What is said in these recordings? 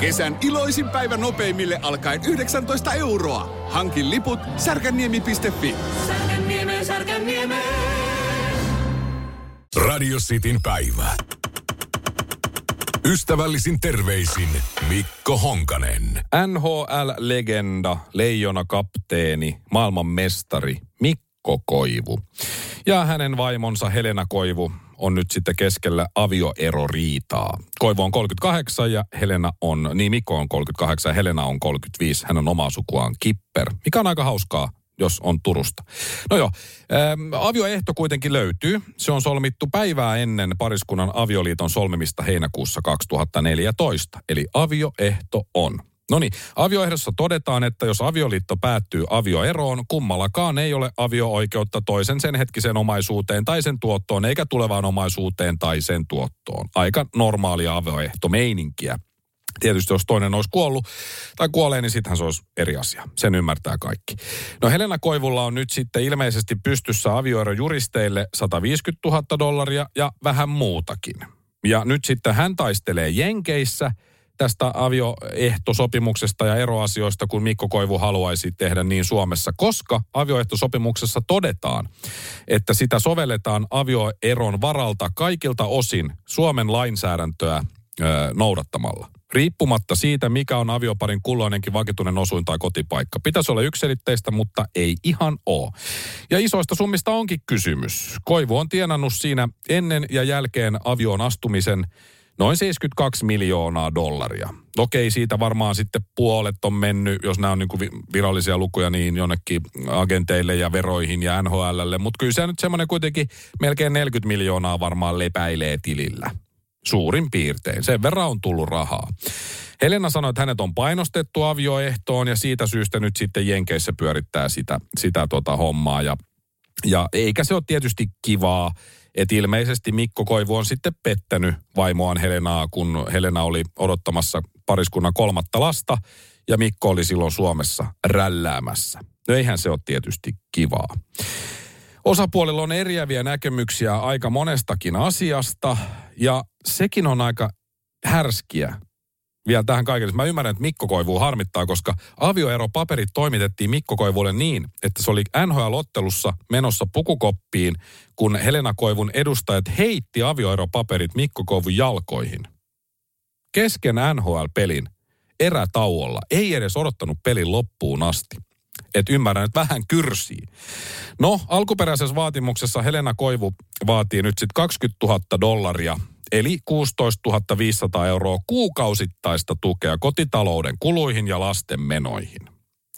Kesän iloisin päivä nopeimille alkaen 19 euroa. Hankin liput särkänniemi.fi. Särkänniemi, Särkänniemi. Radio Cityn päivä. Ystävällisin terveisin Mikko Honkanen. NHL-legenda, leijona kapteeni, maailman mestari Mikko Koivu. Ja hänen vaimonsa Helena Koivu on nyt sitten keskellä avioeroriitaa. Koivu on 38 ja Helena on, niin Mikko on 38 ja Helena on 35. Hän on omaa sukuaan Kipper, mikä on aika hauskaa jos on Turusta. No joo, ähm, avioehto kuitenkin löytyy. Se on solmittu päivää ennen pariskunnan avioliiton solmimista heinäkuussa 2014. Eli avioehto on. No niin, avioehdossa todetaan, että jos avioliitto päättyy avioeroon, kummallakaan ei ole avio-oikeutta toisen sen hetkisen omaisuuteen tai sen tuottoon, eikä tulevaan omaisuuteen tai sen tuottoon. Aika normaalia avioehtomeininkiä. Tietysti jos toinen olisi kuollut tai kuolee, niin sittenhän se olisi eri asia. Sen ymmärtää kaikki. No Helena Koivulla on nyt sitten ilmeisesti pystyssä avioerojuristeille 150 000 dollaria ja vähän muutakin. Ja nyt sitten hän taistelee Jenkeissä tästä avioehtosopimuksesta ja eroasioista, kun Mikko Koivu haluaisi tehdä niin Suomessa, koska avioehtosopimuksessa todetaan, että sitä sovelletaan avioeron varalta kaikilta osin Suomen lainsäädäntöä ö, noudattamalla riippumatta siitä, mikä on avioparin kulloinenkin vakituinen osuin tai kotipaikka. Pitäisi olla yksilitteistä, mutta ei ihan oo. Ja isoista summista onkin kysymys. Koivu on tienannut siinä ennen ja jälkeen avioon astumisen noin 72 miljoonaa dollaria. Okei, siitä varmaan sitten puolet on mennyt, jos nämä on niin virallisia lukuja, niin jonnekin agenteille ja veroihin ja NHLlle. Mutta kyllä se nyt semmoinen kuitenkin melkein 40 miljoonaa varmaan lepäilee tilillä. Suurin piirtein. Sen verran on tullut rahaa. Helena sanoi, että hänet on painostettu avioehtoon ja siitä syystä nyt sitten Jenkeissä pyörittää sitä, sitä tota hommaa. Ja, ja eikä se ole tietysti kivaa, että ilmeisesti Mikko Koivu on sitten pettänyt vaimoaan Helenaa, kun Helena oli odottamassa pariskunnan kolmatta lasta ja Mikko oli silloin Suomessa rälläämässä. No eihän se ole tietysti kivaa. Osapuolilla on eriäviä näkemyksiä aika monestakin asiasta ja sekin on aika härskiä vielä tähän kaikille. Mä ymmärrän, että Mikko Koivu harmittaa, koska avioeropaperit toimitettiin Mikko Koivulle niin, että se oli NHL-ottelussa menossa pukukoppiin, kun Helena Koivun edustajat heitti avioeropaperit Mikko Koivun jalkoihin. Kesken NHL-pelin erätauolla ei edes odottanut pelin loppuun asti että ymmärrän, että vähän kyrsii. No, alkuperäisessä vaatimuksessa Helena Koivu vaatii nyt sitten 20 000 dollaria, eli 16 500 euroa kuukausittaista tukea kotitalouden kuluihin ja lasten menoihin.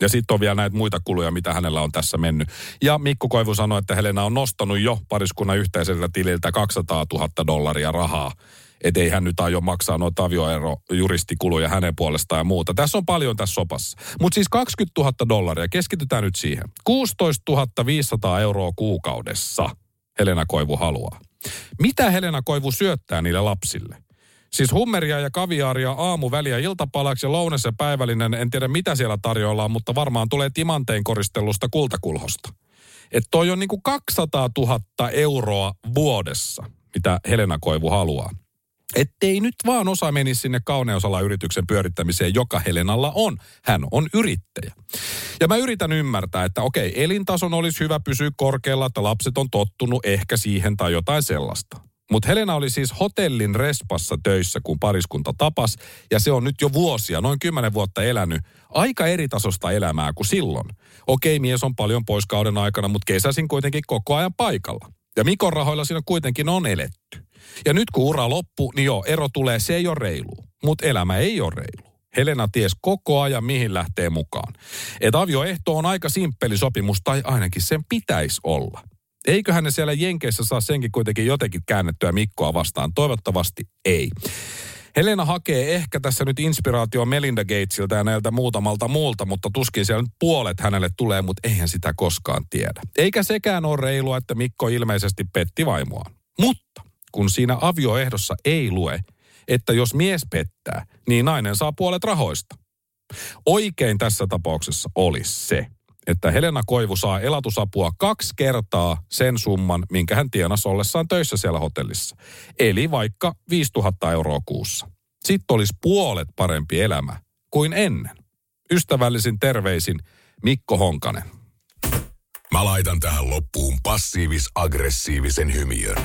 Ja sitten on vielä näitä muita kuluja, mitä hänellä on tässä mennyt. Ja Mikko Koivu sanoi, että Helena on nostanut jo pariskunnan yhteiseltä tililtä 200 000 dollaria rahaa että ei hän nyt aio maksaa noita avioero juristikuluja hänen puolestaan ja muuta. Tässä on paljon tässä sopassa. Mutta siis 20 000 dollaria, keskitytään nyt siihen. 16 500 euroa kuukaudessa Helena Koivu haluaa. Mitä Helena Koivu syöttää niille lapsille? Siis hummeria ja kaviaaria aamu, väliä, iltapalaksi lounas ja päivällinen, en tiedä mitä siellä tarjoillaan, mutta varmaan tulee timanteen koristelusta kultakulhosta. Että toi on niinku 200 000 euroa vuodessa, mitä Helena Koivu haluaa. Ettei nyt vaan osa menisi sinne kauneusalan yrityksen pyörittämiseen, joka Helenalla on. Hän on yrittäjä. Ja mä yritän ymmärtää, että okei, elintason olisi hyvä pysyä korkealla, että lapset on tottunut ehkä siihen tai jotain sellaista. Mutta Helena oli siis hotellin respassa töissä, kun pariskunta tapas, ja se on nyt jo vuosia, noin kymmenen vuotta elänyt, aika eri tasosta elämää kuin silloin. Okei, mies on paljon pois kauden aikana, mutta kesäsin kuitenkin koko ajan paikalla. Ja Mikon rahoilla siinä kuitenkin on eletty. Ja nyt kun ura loppu, niin joo, ero tulee, se ei ole reilu. Mutta elämä ei ole reilu. Helena ties koko ajan, mihin lähtee mukaan. Että avioehto on aika simppeli sopimus, tai ainakin sen pitäisi olla. Eiköhän ne siellä Jenkeissä saa senkin kuitenkin jotenkin käännettyä Mikkoa vastaan? Toivottavasti ei. Helena hakee ehkä tässä nyt inspiraatio Melinda Gatesilta ja näiltä muutamalta muulta, mutta tuskin siellä nyt puolet hänelle tulee, mutta eihän sitä koskaan tiedä. Eikä sekään ole reilua, että Mikko ilmeisesti petti vaimoaan. Mutta kun siinä avioehdossa ei lue, että jos mies pettää, niin nainen saa puolet rahoista. Oikein tässä tapauksessa olisi se, että Helena Koivu saa elatusapua kaksi kertaa sen summan, minkä hän tienasi ollessaan töissä siellä hotellissa. Eli vaikka 5000 euroa kuussa. Sitten olisi puolet parempi elämä kuin ennen. Ystävällisin terveisin Mikko Honkanen. Mä laitan tähän loppuun passiivis-aggressiivisen hymiön.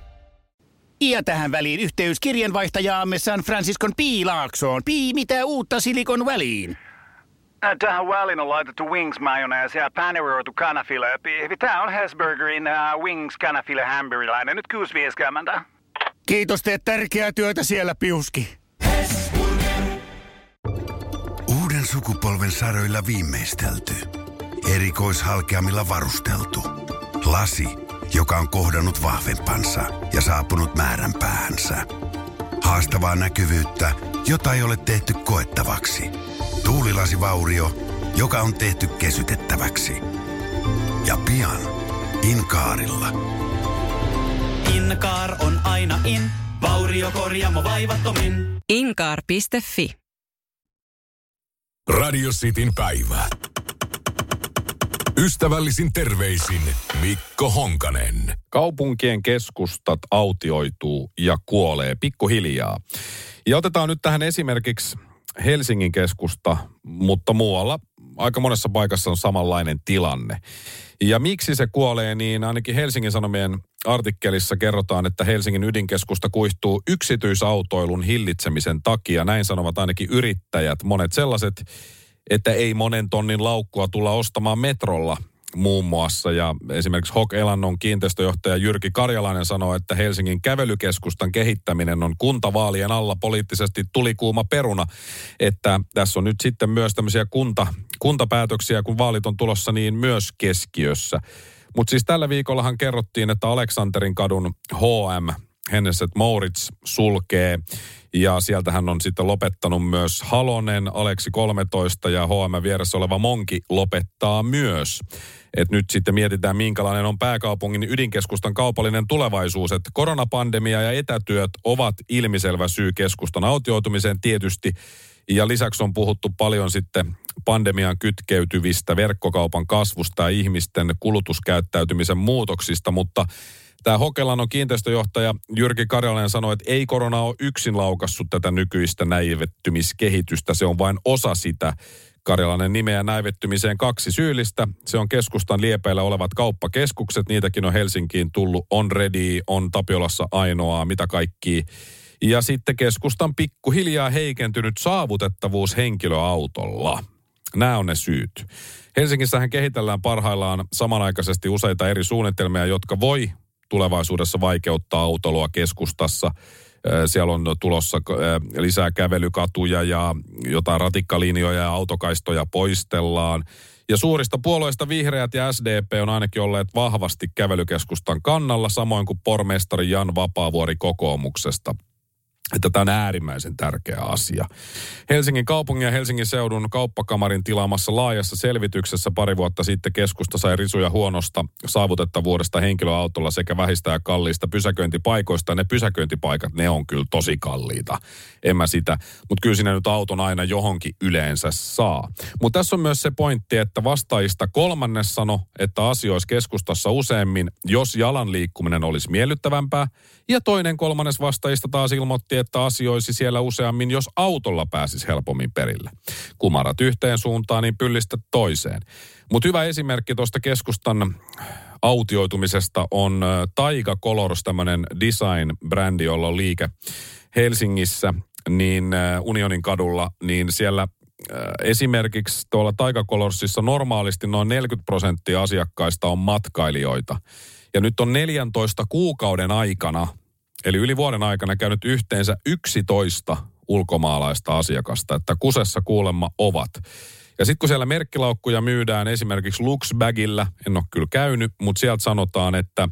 Ja tähän väliin yhteys kirjanvaihtajaamme San Franciscon Piilaaksoon. Pii, mitä uutta Silikon väliin? Äh, Tähän väliin on laitettu wings mayonnaise ja paneroitu kanafila. Tämä on Hesburgerin uh, wings kanafila hamburilainen. Nyt kuusi vieskäämäntä. Kiitos, teet tärkeää työtä siellä, Piuski. Uuden sukupolven saroilla viimeistelty. Erikoishalkeamilla varusteltu. Lasi, joka on kohdannut vahvempansa ja saapunut määränpäähänsä. Haastavaa näkyvyyttä, jota ei ole tehty koettavaksi. Tuulilasivaurio, joka on tehty kesytettäväksi. Ja pian Inkaarilla. Inkaar on aina in, vauriokorjaamo vaivattomin. Inkaar.fi Radio Cityn päivä. Ystävällisin terveisin Mikko Honkanen. Kaupunkien keskustat autioituu ja kuolee pikkuhiljaa. Ja otetaan nyt tähän esimerkiksi Helsingin keskusta, mutta muualla aika monessa paikassa on samanlainen tilanne. Ja miksi se kuolee, niin ainakin Helsingin Sanomien artikkelissa kerrotaan, että Helsingin ydinkeskusta kuihtuu yksityisautoilun hillitsemisen takia. Näin sanovat ainakin yrittäjät, monet sellaiset, että ei monen tonnin laukkua tulla ostamaan metrolla muun muassa. Ja esimerkiksi Hok Elannon kiinteistöjohtaja Jyrki Karjalainen sanoi, että Helsingin kävelykeskustan kehittäminen on kuntavaalien alla poliittisesti tulikuuma peruna. Että tässä on nyt sitten myös tämmöisiä kunta, kuntapäätöksiä, kun vaalit on tulossa, niin myös keskiössä. Mutta siis tällä viikollahan kerrottiin, että Aleksanterin kadun HM Hennesset Moritz sulkee. Ja sieltähän on sitten lopettanut myös Halonen, Aleksi 13 ja HM vieressä oleva Monki lopettaa myös. Et nyt sitten mietitään, minkälainen on pääkaupungin ydinkeskustan kaupallinen tulevaisuus. Että koronapandemia ja etätyöt ovat ilmiselvä syy keskustan autioitumiseen tietysti. Ja lisäksi on puhuttu paljon sitten pandemiaan kytkeytyvistä verkkokaupan kasvusta ja ihmisten kulutuskäyttäytymisen muutoksista, mutta Tämä Hokelanon kiinteistöjohtaja Jyrki Karjalainen sanoi, että ei korona ole yksin laukassut tätä nykyistä näivettymiskehitystä. Se on vain osa sitä. Karjalainen nimeää näivettymiseen kaksi syyllistä. Se on keskustan liepeillä olevat kauppakeskukset. Niitäkin on Helsinkiin tullut. On Ready, on Tapiolassa ainoaa, mitä kaikki. Ja sitten keskustan pikkuhiljaa heikentynyt saavutettavuus henkilöautolla. Nämä on ne syyt. Helsingissähän kehitellään parhaillaan samanaikaisesti useita eri suunnitelmia, jotka voi tulevaisuudessa vaikeuttaa autolua keskustassa. Siellä on tulossa lisää kävelykatuja ja jotain ratikkalinjoja ja autokaistoja poistellaan. Ja suurista puolueista vihreät ja SDP on ainakin olleet vahvasti kävelykeskustan kannalla, samoin kuin pormestari Jan Vapaavuori kokoomuksesta että tämä on äärimmäisen tärkeä asia. Helsingin kaupungin ja Helsingin seudun kauppakamarin tilaamassa laajassa selvityksessä pari vuotta sitten keskusta sai risuja huonosta saavutettavuudesta henkilöautolla sekä vähistä ja kalliista pysäköintipaikoista. Ne pysäköintipaikat, ne on kyllä tosi kalliita. En mä sitä. Mutta kyllä sinne nyt auton aina johonkin yleensä saa. Mutta tässä on myös se pointti, että vastaajista kolmannes sano, että asioissa keskustassa useammin, jos jalan liikkuminen olisi miellyttävämpää. Ja toinen kolmannes vastaajista taas ilmoitti, että asioisi siellä useammin, jos autolla pääsisi helpommin perille. Kumarat yhteen suuntaan, niin pyllistä toiseen. Mutta hyvä esimerkki tuosta keskustan autioitumisesta on Taiga Colors, tämmöinen design-brändi, jolla on liike Helsingissä, niin Unionin kadulla, niin siellä esimerkiksi tuolla Taiga Colorsissa normaalisti noin 40 prosenttia asiakkaista on matkailijoita. Ja nyt on 14 kuukauden aikana Eli yli vuoden aikana käynyt yhteensä 11 ulkomaalaista asiakasta, että kusessa kuulemma ovat. Ja sitten kun siellä merkkilaukkuja myydään esimerkiksi Luxbagillä, en ole kyllä käynyt, mutta sieltä sanotaan, että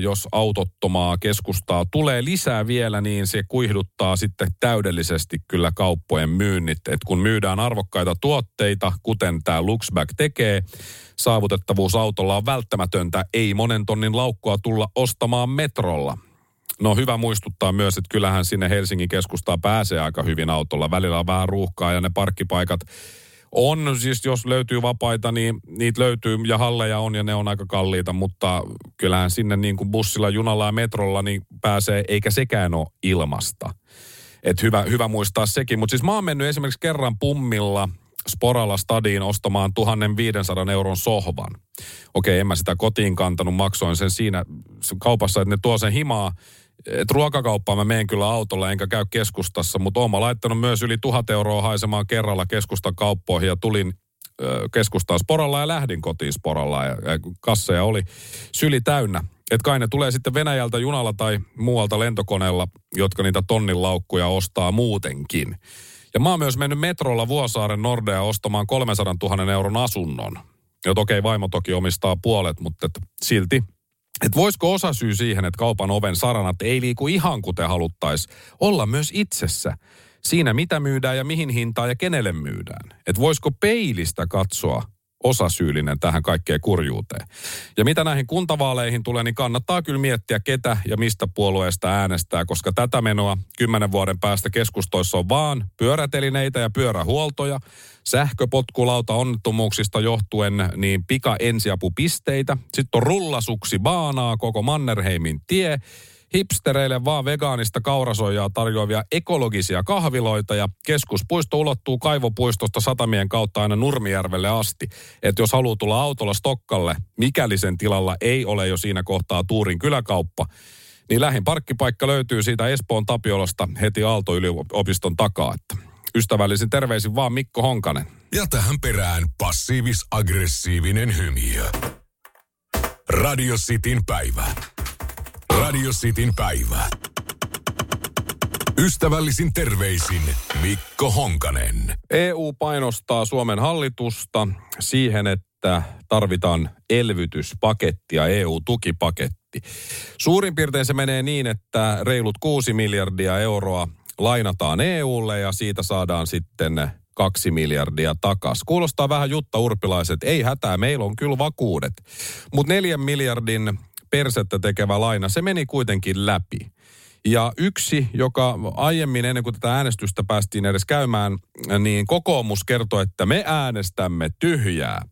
jos autottomaa keskustaa tulee lisää vielä, niin se kuihduttaa sitten täydellisesti kyllä kauppojen myynnit. Et kun myydään arvokkaita tuotteita, kuten tämä Luxbag tekee, saavutettavuus autolla on välttämätöntä. Ei monen tonnin laukkua tulla ostamaan metrolla. No hyvä muistuttaa myös, että kyllähän sinne Helsingin keskustaan pääsee aika hyvin autolla. Välillä on vähän ruuhkaa ja ne parkkipaikat on, siis jos löytyy vapaita, niin niitä löytyy ja halleja on ja ne on aika kalliita, mutta kyllähän sinne niin kuin bussilla, junalla ja metrolla niin pääsee, eikä sekään ole ilmasta. Et hyvä, hyvä muistaa sekin. Mutta siis mä oon mennyt esimerkiksi kerran pummilla Sporalla stadiin ostamaan 1500 euron sohvan. Okei, en mä sitä kotiin kantanut, maksoin sen siinä kaupassa, että ne tuo sen himaa et ruokakauppaan mä menen kyllä autolla enkä käy keskustassa, mutta mä laittanut myös yli tuhat euroa haisemaan kerralla keskustan kauppoihin ja tulin keskustaan sporalla ja lähdin kotiin sporalla ja, ja kasseja oli syli täynnä. Et kai ne tulee sitten Venäjältä junalla tai muualta lentokoneella, jotka niitä tonnin laukkuja ostaa muutenkin. Ja mä oon myös mennyt metrolla Vuosaaren Nordea ostamaan 300 000 euron asunnon. Ja okei, vaimo toki omistaa puolet, mutta et silti että voisiko osa syy siihen, että kaupan oven saranat ei liiku ihan kuten haluttaisiin, olla myös itsessä siinä, mitä myydään ja mihin hintaan ja kenelle myydään. Että voisiko peilistä katsoa osasyyllinen tähän kaikkeen kurjuuteen. Ja mitä näihin kuntavaaleihin tulee, niin kannattaa kyllä miettiä, ketä ja mistä puolueesta äänestää, koska tätä menoa kymmenen vuoden päästä keskustoissa on vaan pyörätelineitä ja pyörähuoltoja, sähköpotkulauta onnettomuuksista johtuen niin pika ensiapupisteitä, sitten on rullasuksi baanaa koko Mannerheimin tie, hipstereille vaan vegaanista kaurasojaa tarjoavia ekologisia kahviloita ja keskuspuisto ulottuu kaivopuistosta satamien kautta aina Nurmijärvelle asti. Että jos haluaa tulla autolla Stokkalle, mikäli sen tilalla ei ole jo siinä kohtaa Tuurin kyläkauppa, niin lähin parkkipaikka löytyy siitä Espoon Tapiolasta heti Aalto-yliopiston takaa. Että ystävällisin terveisin vaan Mikko Honkanen. Ja tähän perään passiivis-aggressiivinen hymiö. Radio Cityn päivä. Radio Cityn päivä. Ystävällisin terveisin Mikko Honkanen. EU painostaa Suomen hallitusta siihen, että tarvitaan elvytyspakettia, EU-tukipaketti. Suurin piirtein se menee niin, että reilut 6 miljardia euroa lainataan EUlle ja siitä saadaan sitten kaksi miljardia takas. Kuulostaa vähän Jutta Urpilaiset, ei hätää, meillä on kyllä vakuudet. Mutta neljän miljardin persettä tekevä laina, se meni kuitenkin läpi. Ja yksi, joka aiemmin ennen kuin tätä äänestystä päästiin edes käymään, niin kokoomus kertoi, että me äänestämme tyhjää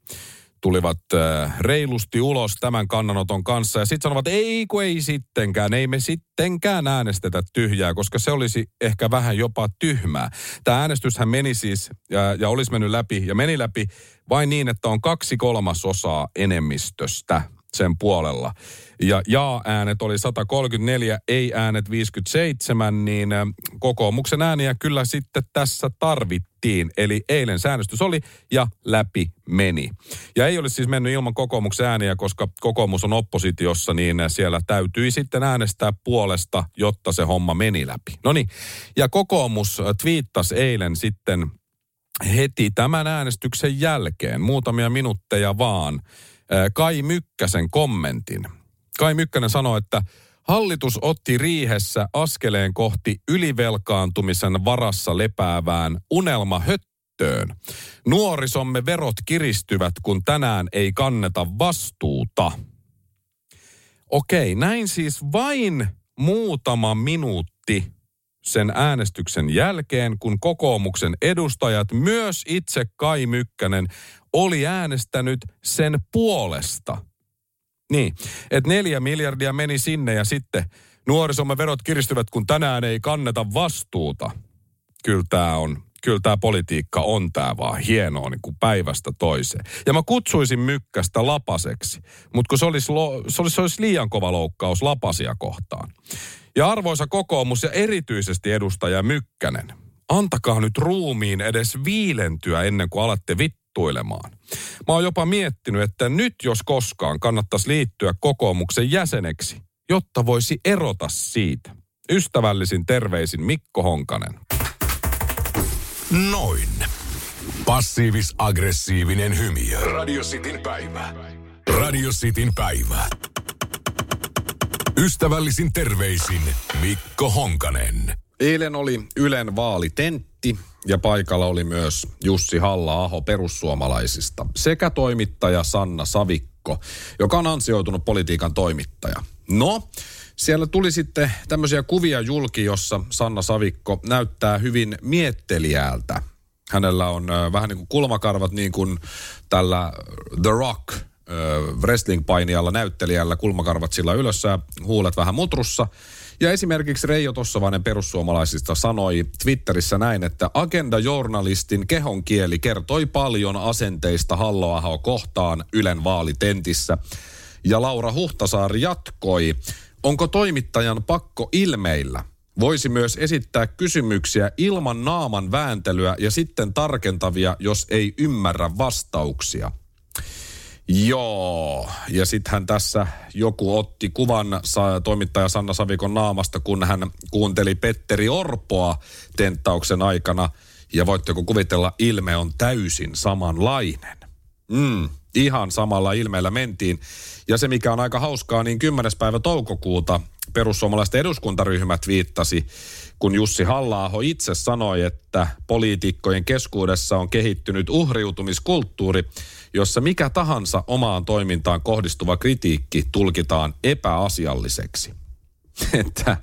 tulivat äh, reilusti ulos tämän kannanoton kanssa. Ja sitten sanovat, ei kun ei sittenkään, ei me sittenkään äänestetä tyhjää, koska se olisi ehkä vähän jopa tyhmää. Tämä äänestyshän meni siis ja, ja olisi mennyt läpi ja meni läpi vain niin, että on kaksi kolmasosaa enemmistöstä sen puolella. Ja jaa-äänet oli 134, ei-äänet 57, niin kokoomuksen ääniä kyllä sitten tässä tarvittiin. Eli eilen säännöstys oli ja läpi meni. Ja ei olisi siis mennyt ilman kokoomuksen ääniä, koska kokoomus on oppositiossa, niin siellä täytyi sitten äänestää puolesta, jotta se homma meni läpi. No niin, ja kokoomus twiittasi eilen sitten heti tämän äänestyksen jälkeen, muutamia minuutteja vaan, Kai Mykkäsen kommentin. Kai Mykkänen sanoi, että hallitus otti riihessä askeleen kohti ylivelkaantumisen varassa lepäävään unelmahöttöön. Nuorisomme verot kiristyvät, kun tänään ei kanneta vastuuta. Okei, näin siis vain muutama minuutti sen äänestyksen jälkeen, kun kokoomuksen edustajat, myös itse Kai Mykkänen, oli äänestänyt sen puolesta. Niin, että neljä miljardia meni sinne ja sitten nuorisomme verot kiristyvät, kun tänään ei kanneta vastuuta. Kyllä tämä on, kyllä tämä politiikka on tämä vaan hienoa niin kuin päivästä toiseen. Ja mä kutsuisin Mykkästä lapaseksi, mutta kun se olisi, se, olisi, se olisi liian kova loukkaus lapasia kohtaan. Ja arvoisa kokoomus ja erityisesti edustaja Mykkänen, antakaa nyt ruumiin edes viilentyä ennen kuin alatte vittuilemaan. Mä oon jopa miettinyt, että nyt jos koskaan kannattaisi liittyä kokoomuksen jäseneksi, jotta voisi erota siitä. Ystävällisin terveisin Mikko Honkanen. Noin. Passiivis-aggressiivinen hymy. Radio Cityn päivä. Radio Cityn päivä. Ystävällisin terveisin Mikko Honkanen. Eilen oli Ylen vaalitentti ja paikalla oli myös Jussi Halla-aho perussuomalaisista sekä toimittaja Sanna Savikko, joka on ansioitunut politiikan toimittaja. No, siellä tuli sitten tämmöisiä kuvia julki, jossa Sanna Savikko näyttää hyvin miettelijältä. Hänellä on äh, vähän niin kuin kulmakarvat niin kuin tällä The Rock wrestling-painijalla, näyttelijällä, kulmakarvat sillä ylössä ja huulet vähän mutrussa. Ja esimerkiksi Reijo Tossavainen perussuomalaisista sanoi Twitterissä näin, että agenda-journalistin kehon kieli kertoi paljon asenteista Halloaho kohtaan Ylen vaalitentissä. Ja Laura Huhtasaari jatkoi, onko toimittajan pakko ilmeillä? Voisi myös esittää kysymyksiä ilman naaman vääntelyä ja sitten tarkentavia, jos ei ymmärrä vastauksia. Joo, ja sittenhän tässä joku otti kuvan toimittaja Sanna Savikon naamasta, kun hän kuunteli Petteri Orpoa tenttauksen aikana. Ja voitteko kuvitella, ilme on täysin samanlainen. Mm, ihan samalla ilmeellä mentiin. Ja se, mikä on aika hauskaa, niin 10. päivä toukokuuta perussuomalaisten eduskuntaryhmät viittasi, kun Jussi halla itse sanoi, että poliitikkojen keskuudessa on kehittynyt uhriutumiskulttuuri, jossa mikä tahansa omaan toimintaan kohdistuva kritiikki tulkitaan epäasialliseksi. Että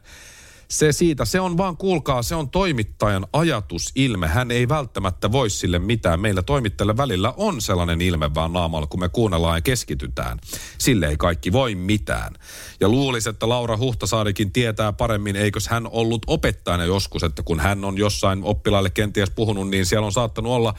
se siitä, se on vaan, kuulkaa, se on toimittajan ajatusilme. Hän ei välttämättä voi sille mitään. Meillä toimittajille välillä on sellainen ilme vaan naamalla, kun me kuunnellaan ja keskitytään. Sille ei kaikki voi mitään. Ja luulisi, että Laura Huhtasaarikin tietää paremmin, eikös hän ollut opettajana joskus, että kun hän on jossain oppilaille kenties puhunut, niin siellä on saattanut olla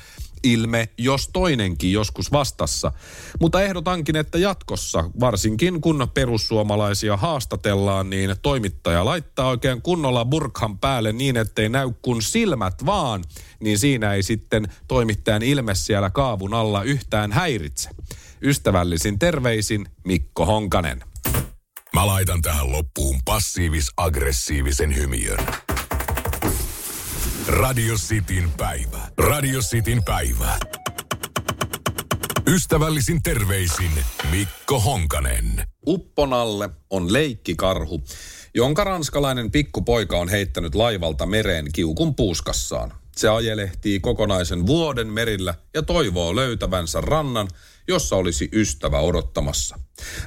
ilme, jos toinenkin joskus vastassa. Mutta ehdotankin, että jatkossa, varsinkin kun perussuomalaisia haastatellaan, niin toimittaja laittaa oikein kunnolla burkhan päälle niin, ettei näy kun silmät vaan, niin siinä ei sitten toimittajan ilme siellä kaavun alla yhtään häiritse. Ystävällisin terveisin Mikko Honkanen. Mä laitan tähän loppuun passiivis-aggressiivisen hymiön. Radio Cityn päivä. Radio Cityn päivä. Ystävällisin terveisin Mikko Honkanen. Upponalle on leikkikarhu, jonka ranskalainen pikkupoika on heittänyt laivalta mereen kiukun puuskassaan. Se ajelehtii kokonaisen vuoden merillä ja toivoo löytävänsä rannan, jossa olisi ystävä odottamassa.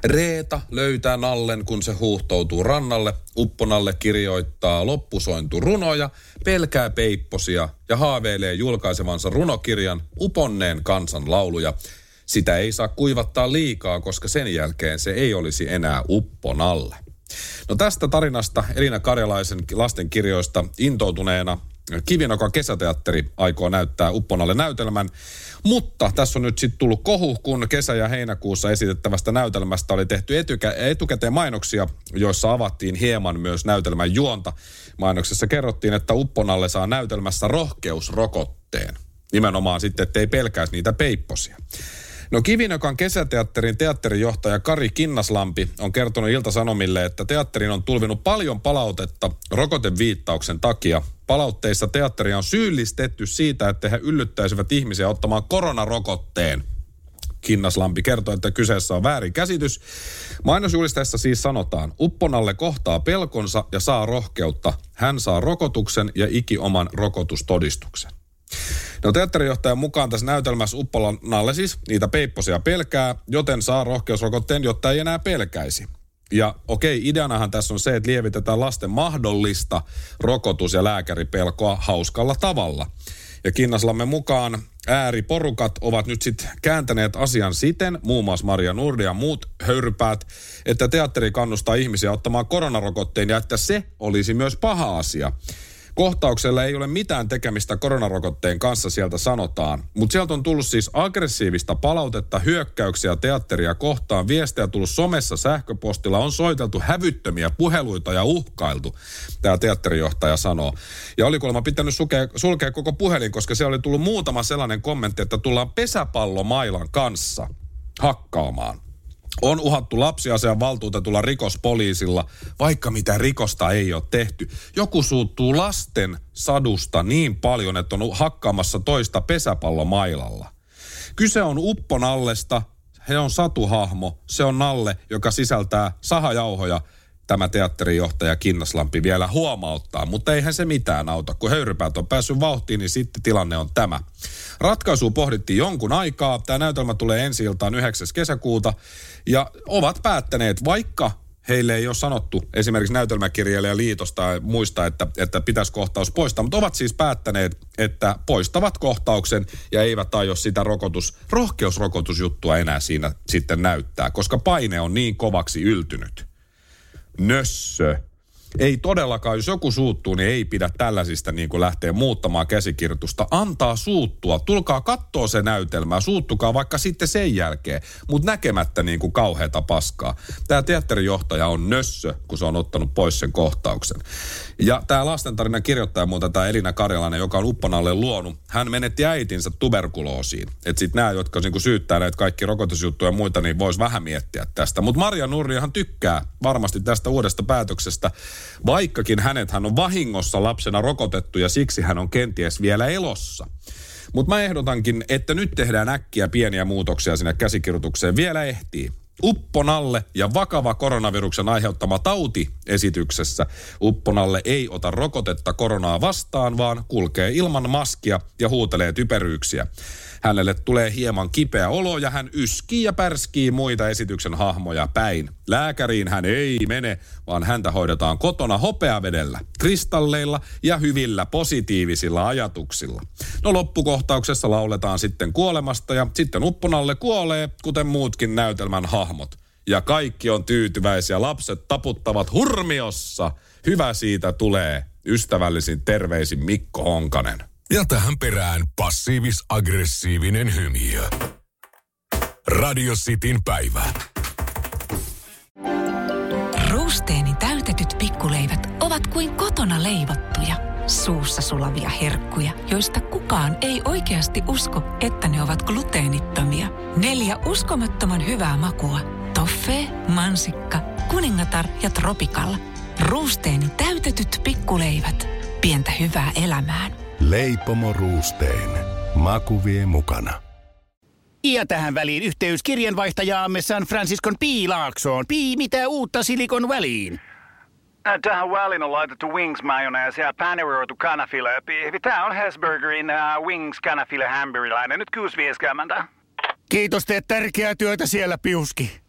Reeta löytää Nallen, kun se huuhtoutuu rannalle. Upponalle kirjoittaa loppusointu runoja, pelkää peipposia ja haaveilee julkaisevansa runokirjan Uponneen kansan lauluja. Sitä ei saa kuivattaa liikaa, koska sen jälkeen se ei olisi enää upponalle. No tästä tarinasta Elina Karjalaisen lastenkirjoista intoutuneena Kivinoka kesäteatteri aikoo näyttää Upponalle näytelmän. Mutta tässä on nyt sitten tullut kohu, kun kesä- ja heinäkuussa esitettävästä näytelmästä oli tehty etukä- etukäteen mainoksia, joissa avattiin hieman myös näytelmän juonta. Mainoksessa kerrottiin, että Upponalle saa näytelmässä rohkeusrokotteen. Nimenomaan sitten, ettei pelkäisi niitä peipposia. No Kivinokan kesäteatterin teatterijohtaja Kari Kinnaslampi on kertonut Ilta-Sanomille, että teatterin on tulvinut paljon palautetta rokoteviittauksen takia. Palautteissa teatteri on syyllistetty siitä, että he yllyttäisivät ihmisiä ottamaan koronarokotteen. Kinnaslampi kertoo, että kyseessä on väärin käsitys. Mainosjulisteessa siis sanotaan, Upponalle kohtaa pelkonsa ja saa rohkeutta. Hän saa rokotuksen ja ikioman rokotustodistuksen. No teatterijohtajan mukaan tässä näytelmässä Uppolanalle siis niitä peipposia pelkää, joten saa rohkeusrokotteen, jotta ei enää pelkäisi. Ja okei, ideanahan tässä on se, että lievitetään lasten mahdollista rokotus- ja lääkäripelkoa hauskalla tavalla. Ja Kinnaslamme mukaan ääriporukat ovat nyt sitten kääntäneet asian siten, muun muassa Maria Nurdi ja muut höyrypäät, että teatteri kannustaa ihmisiä ottamaan koronarokotteen ja että se olisi myös paha asia. Kohtauksella ei ole mitään tekemistä koronarokotteen kanssa, sieltä sanotaan. Mutta sieltä on tullut siis aggressiivista palautetta, hyökkäyksiä teatteria kohtaan, viestejä tullut somessa, sähköpostilla, on soiteltu hävyttömiä puheluita ja uhkailtu, tämä teatterijohtaja sanoo. Ja oli kuulemma pitänyt sulkea, sulkea koko puhelin, koska siellä oli tullut muutama sellainen kommentti, että tullaan pesäpallomailan kanssa hakkaamaan. On uhattu lapsiasian valtuutetulla rikospoliisilla, vaikka mitä rikosta ei ole tehty. Joku suuttuu lasten sadusta niin paljon, että on hakkaamassa toista pesäpallomailalla. Kyse on Upponallesta, he on satuhahmo, se on Nalle, joka sisältää sahajauhoja tämä teatterijohtaja Kinnaslampi vielä huomauttaa, mutta eihän se mitään auta. Kun höyrypäät on päässyt vauhtiin, niin sitten tilanne on tämä. Ratkaisu pohdittiin jonkun aikaa. Tämä näytelmä tulee ensi iltaan 9. kesäkuuta. Ja ovat päättäneet, vaikka heille ei ole sanottu esimerkiksi näytelmäkirjailija liitosta ja muista, että, että pitäisi kohtaus poistaa, mutta ovat siis päättäneet, että poistavat kohtauksen ja eivät aio sitä rokotus, rohkeusrokotusjuttua enää siinä sitten näyttää, koska paine on niin kovaksi yltynyt nössö. Ei todellakaan, jos joku suuttuu, niin ei pidä tällaisista niin kuin lähteä muuttamaan käsikirjoitusta. Antaa suuttua. Tulkaa kattoo se näytelmää. Suuttukaa vaikka sitten sen jälkeen. Mutta näkemättä niin kuin kauheata paskaa. Tämä teatterijohtaja on nössö, kun se on ottanut pois sen kohtauksen. Ja tämä lastentarinan kirjoittaja muuta, tämä Elina Karjalainen, joka on Upponalle luonut, hän menetti äitinsä tuberkuloosiin. Että sitten nämä, jotka niinku syyttää näitä kaikki rokotusjuttuja ja muita, niin vois vähän miettiä tästä. Mutta Maria Nurrihan tykkää varmasti tästä uudesta päätöksestä, vaikkakin hänet hän on vahingossa lapsena rokotettu ja siksi hän on kenties vielä elossa. Mutta mä ehdotankin, että nyt tehdään äkkiä pieniä muutoksia sinne käsikirjoitukseen. Vielä ehtii. Upponalle ja vakava koronaviruksen aiheuttama tauti esityksessä. Upponalle ei ota rokotetta koronaa vastaan, vaan kulkee ilman maskia ja huutelee typeryyksiä. Hänelle tulee hieman kipeä olo ja hän yskii ja pärskii muita esityksen hahmoja päin. Lääkäriin hän ei mene, vaan häntä hoidetaan kotona hopeavedellä, kristalleilla ja hyvillä positiivisilla ajatuksilla. No loppukohtauksessa lauletaan sitten kuolemasta ja sitten upponalle kuolee, kuten muutkin näytelmän hahmot. Ja kaikki on tyytyväisiä, lapset taputtavat hurmiossa. Hyvä siitä tulee. Ystävällisin terveisin Mikko Honkanen. Ja tähän perään passiivis-aggressiivinen hymiö. Radio Cityn päivä. Ruusteeni täytetyt pikkuleivät ovat kuin kotona leivottuja, suussa sulavia herkkuja, joista kukaan ei oikeasti usko, että ne ovat gluteenittomia. Neljä uskomattoman hyvää makua. Toffee, mansikka, kuningatar ja tropikalla. Ruusteeni täytetyt pikkuleivät. Pientä hyvää elämään. Leipomo Ruusteen. Maku vie mukana. Ja tähän väliin yhteys kirjanvaihtajaamme San Franciscon Piilaaksoon. Pii, mitä uutta Silikon väliin? Äh, Tähän väliin on laitettu wings mayonnaise ja paneroitu kanafila. Tämä on Hesburgerin uh, wings kanafila hamburilainen. Nyt 6.50. Kiitos, teet tärkeää työtä siellä, Piuski.